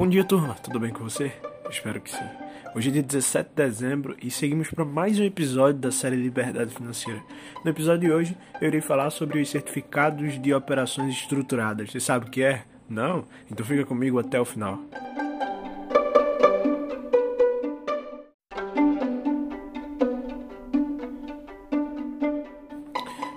Bom dia, turma. Tudo bem com você? Espero que sim. Hoje é dia 17 de dezembro e seguimos para mais um episódio da série Liberdade Financeira. No episódio de hoje, eu irei falar sobre os certificados de operações estruturadas. Você sabe o que é? Não? Então fica comigo até o final.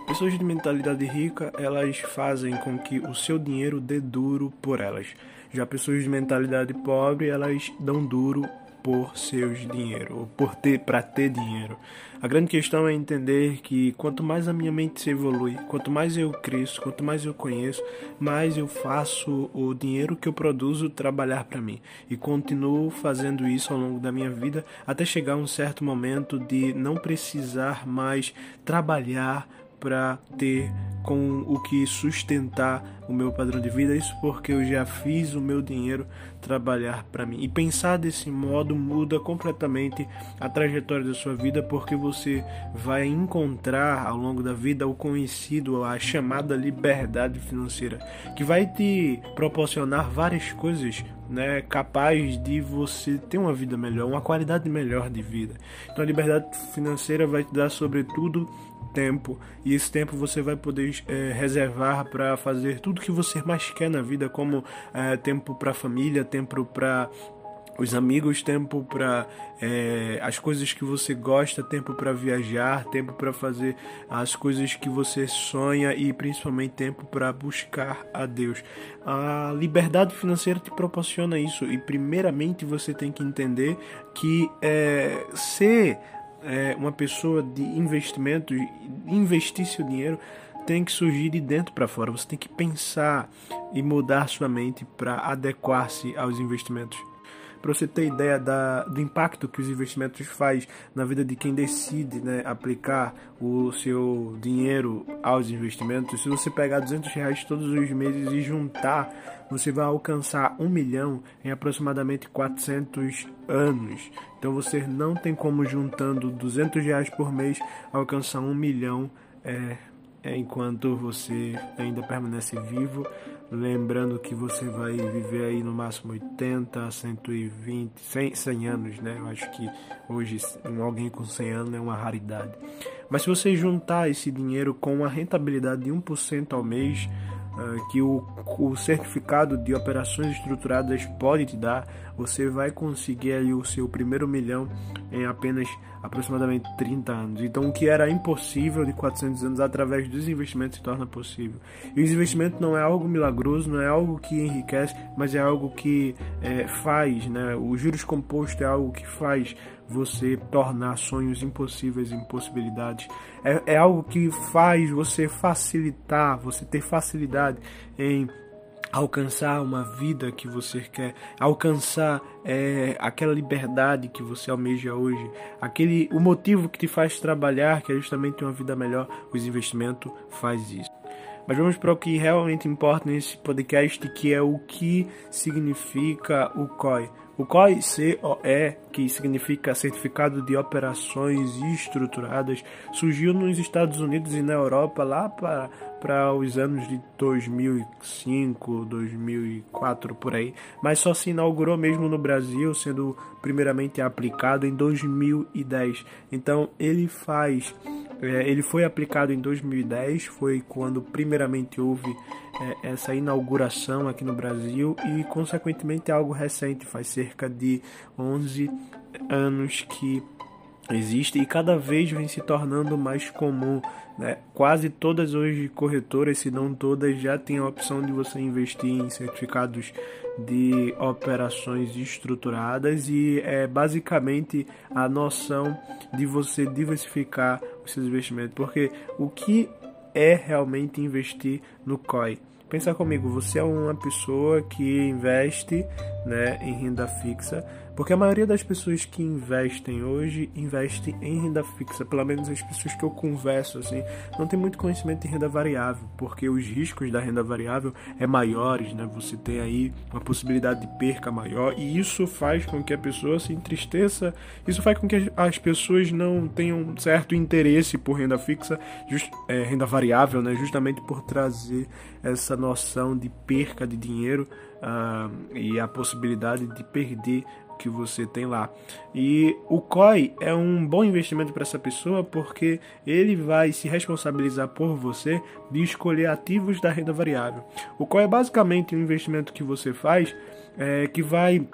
Pessoas de mentalidade rica, elas fazem com que o seu dinheiro dê duro por elas. Já pessoas de mentalidade pobre, elas dão duro por seus dinheiro, ou por ter para ter dinheiro. A grande questão é entender que quanto mais a minha mente se evolui, quanto mais eu cresço, quanto mais eu conheço, mais eu faço o dinheiro que eu produzo trabalhar para mim e continuo fazendo isso ao longo da minha vida até chegar um certo momento de não precisar mais trabalhar para ter com o que sustentar o meu padrão de vida. Isso porque eu já fiz o meu dinheiro trabalhar para mim. E pensar desse modo muda completamente a trajetória da sua vida, porque você vai encontrar ao longo da vida o conhecido, a chamada liberdade financeira, que vai te proporcionar várias coisas né, capaz de você ter uma vida melhor, uma qualidade melhor de vida. Então a liberdade financeira vai te dar sobretudo tempo e esse tempo você vai poder é, reservar para fazer tudo que você mais quer na vida, como é, tempo para família, tempo para os amigos, tempo para é, as coisas que você gosta, tempo para viajar, tempo para fazer as coisas que você sonha e principalmente tempo para buscar a Deus. A liberdade financeira te proporciona isso e primeiramente você tem que entender que é, ser é, uma pessoa de investimento, investir seu dinheiro, tem que surgir de dentro para fora. Você tem que pensar e mudar sua mente para adequar-se aos investimentos. Para você ter ideia da, do impacto que os investimentos faz na vida de quem decide né, aplicar o seu dinheiro aos investimentos, se você pegar 200 reais todos os meses e juntar, você vai alcançar um milhão em aproximadamente 400 anos. Então você não tem como juntando 200 reais por mês alcançar um milhão é, enquanto você ainda permanece vivo Lembrando que você vai viver aí no máximo 80, 120, 100, 100 anos, né? Eu acho que hoje alguém com 100 anos é uma raridade. Mas se você juntar esse dinheiro com uma rentabilidade de 1% ao mês, que o, o certificado de operações estruturadas pode te dar, você vai conseguir aí o seu primeiro milhão em apenas aproximadamente 30 anos. Então, o que era impossível de 400 anos através dos investimentos se torna possível. E o investimento não é algo milagroso, não é algo que enriquece, mas é algo que é, faz, né? O juros composto é algo que faz você tornar sonhos impossíveis em possibilidades. É, é algo que faz você facilitar, você ter facilidade em alcançar uma vida que você quer, alcançar é, aquela liberdade que você almeja hoje, aquele o motivo que te faz trabalhar, que é justamente uma vida melhor, os investimentos faz isso. Mas vamos para o que realmente importa nesse podcast, que é o que significa o COI. O COI, C-O-E, que significa Certificado de Operações Estruturadas, surgiu nos Estados Unidos e na Europa lá para, para os anos de 2005, 2004, por aí, mas só se inaugurou mesmo no Brasil, sendo primeiramente aplicado em 2010. Então ele faz ele foi aplicado em 2010, foi quando primeiramente houve é, essa inauguração aqui no Brasil e, consequentemente, é algo recente, faz cerca de 11 anos que existe e cada vez vem se tornando mais comum. Né? Quase todas hoje corretoras, se não todas, já têm a opção de você investir em certificados de operações estruturadas e é basicamente a noção de você diversificar seus investimentos, porque o que é realmente investir no COI? Pensa comigo, você é uma pessoa que investe né, em renda fixa, Porque a maioria das pessoas que investem hoje investem em renda fixa, pelo menos as pessoas que eu converso assim, não tem muito conhecimento em renda variável, porque os riscos da renda variável é maiores, né? Você tem aí uma possibilidade de perca maior e isso faz com que a pessoa se entristeça, isso faz com que as pessoas não tenham certo interesse por renda fixa, just, é, renda variável, né? Justamente por trazer essa noção de perca de dinheiro uh, e a possibilidade de perder que você tem lá. E o COI é um bom investimento para essa pessoa porque ele vai se responsabilizar por você de escolher ativos da renda variável. O COI é basicamente um investimento que você faz é, que vai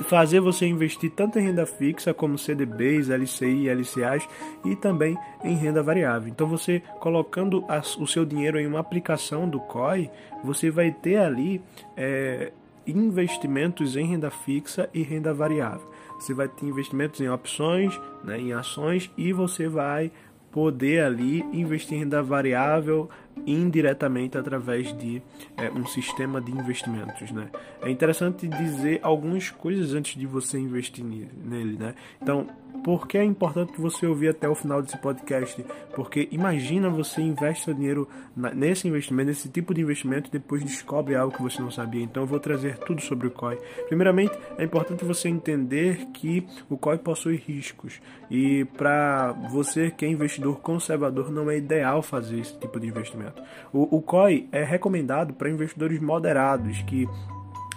fazer você investir tanto em renda fixa como CDBs, LCI, LCAs e também em renda variável. Então você colocando o seu dinheiro em uma aplicação do COI, você vai ter ali é, investimentos em renda fixa e renda variável. Você vai ter investimentos em opções, né, em ações e você vai poder ali investir em renda variável indiretamente através de é, um sistema de investimentos, né? É interessante dizer algumas coisas antes de você investir nele, né? Então, por que é importante você ouvir até o final desse podcast? Porque imagina você investe seu dinheiro nesse investimento, nesse tipo de investimento, e depois descobre algo que você não sabia. Então eu vou trazer tudo sobre o COI. Primeiramente, é importante você entender que o COI possui riscos. E para você que é investidor conservador, não é ideal fazer esse tipo de investimento. O, o COI é recomendado para investidores moderados que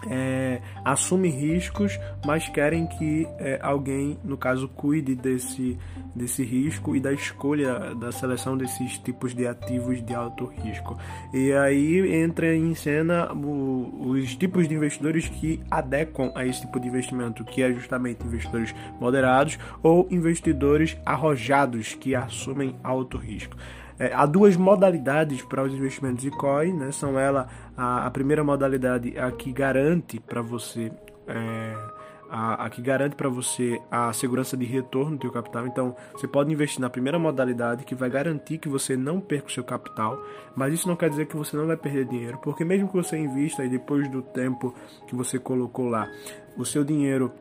é, assume riscos, mas querem que é, alguém, no caso, cuide desse, desse risco e da escolha, da seleção desses tipos de ativos de alto risco. E aí entra em cena o, os tipos de investidores que adequam a esse tipo de investimento, que é justamente investidores moderados ou investidores arrojados que assumem alto risco. É, há duas modalidades para os investimentos de COI, né? São ela a, a primeira modalidade a que garante para você é, a, a, que garante para você a segurança de retorno do seu capital. Então, você pode investir na primeira modalidade que vai garantir que você não perca o seu capital, mas isso não quer dizer que você não vai perder dinheiro, porque mesmo que você invista e depois do tempo que você colocou lá, o seu dinheiro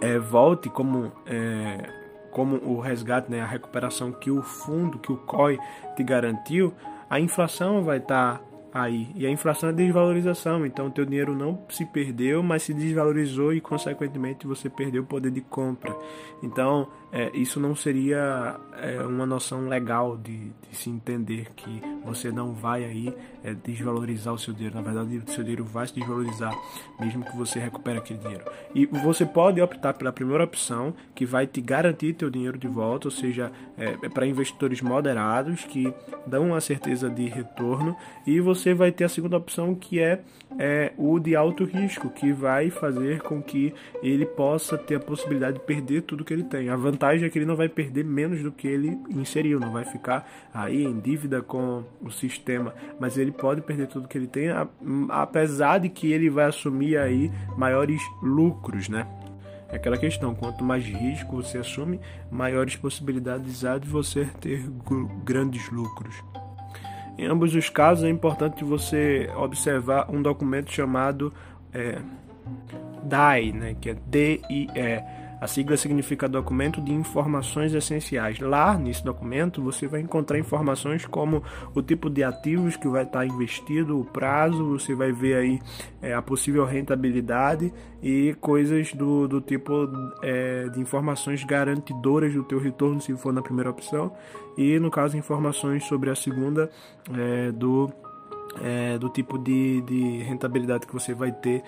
é, volte como é, como o resgate, né, a recuperação que o fundo, que o COI te garantiu, a inflação vai estar tá aí. E a inflação é desvalorização, então o teu dinheiro não se perdeu, mas se desvalorizou e consequentemente você perdeu o poder de compra. Então, é, isso não seria é, uma noção legal de, de, se entender que você não vai aí é, desvalorizar o seu dinheiro. Na verdade, o seu dinheiro vai se desvalorizar mesmo que você recupere aquele dinheiro. E você pode optar pela primeira opção, que vai te garantir teu dinheiro de volta, ou seja, é, é para investidores moderados que dão uma certeza de retorno. E você vai ter a segunda opção, que é, é o de alto risco, que vai fazer com que ele possa ter a possibilidade de perder tudo que ele tem. A vantagem vantagem é que ele não vai perder menos do que ele inseriu, não vai ficar aí em dívida com o sistema, mas ele pode perder tudo que ele tem, apesar de que ele vai assumir aí maiores lucros, né? É aquela questão, quanto mais risco você assume, maiores possibilidades há de você ter grandes lucros. Em ambos os casos é importante você observar um documento chamado é, né, que é D-I-E a sigla significa Documento de Informações Essenciais. Lá, nesse documento, você vai encontrar informações como o tipo de ativos que vai estar investido, o prazo, você vai ver aí é, a possível rentabilidade e coisas do, do tipo é, de informações garantidoras do teu retorno, se for na primeira opção, e no caso, informações sobre a segunda, é, do, é, do tipo de, de rentabilidade que você vai ter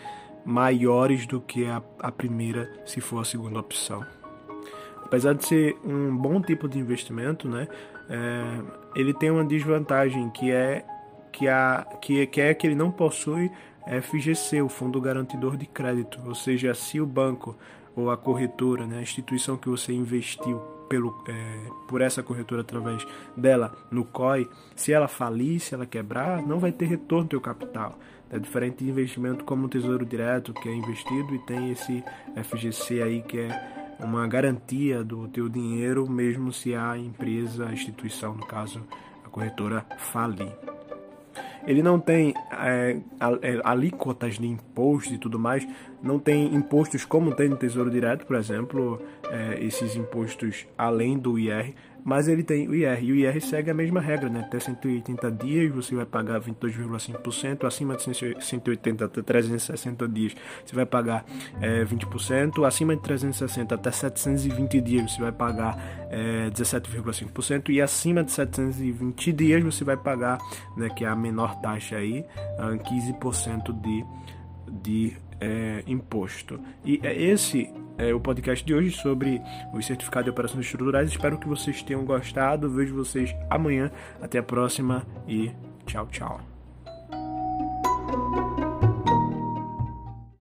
maiores do que a, a primeira, se for a segunda opção. Apesar de ser um bom tipo de investimento, né, é, ele tem uma desvantagem que é que, a, que, que é que ele não possui FGC, o Fundo Garantidor de Crédito, ou seja, se o banco ou a corretora, né, a instituição que você investiu pelo, é, por essa corretora através dela no COI, se ela falir, se ela quebrar, não vai ter retorno do teu capital. É diferente de investimento como o Tesouro Direto, que é investido e tem esse FGC aí que é uma garantia do teu dinheiro, mesmo se a empresa, a instituição, no caso a corretora, falir. ele não tem é, alíquotas de imposto e tudo mais, não tem impostos como tem no Tesouro Direto, por exemplo, é, esses impostos além do IR, mas ele tem o IR, e o IR segue a mesma regra, né? Até 180 dias você vai pagar 22,5%, acima de 180 até 360 dias você vai pagar é, 20%, acima de 360 até 720 dias você vai pagar é, 17,5%, e acima de 720 dias você vai pagar, né, que é a menor taxa aí, 15% de, de é, imposto. E é esse é o podcast de hoje sobre o certificado de operações estruturais. Espero que vocês tenham gostado. Vejo vocês amanhã. Até a próxima e tchau, tchau.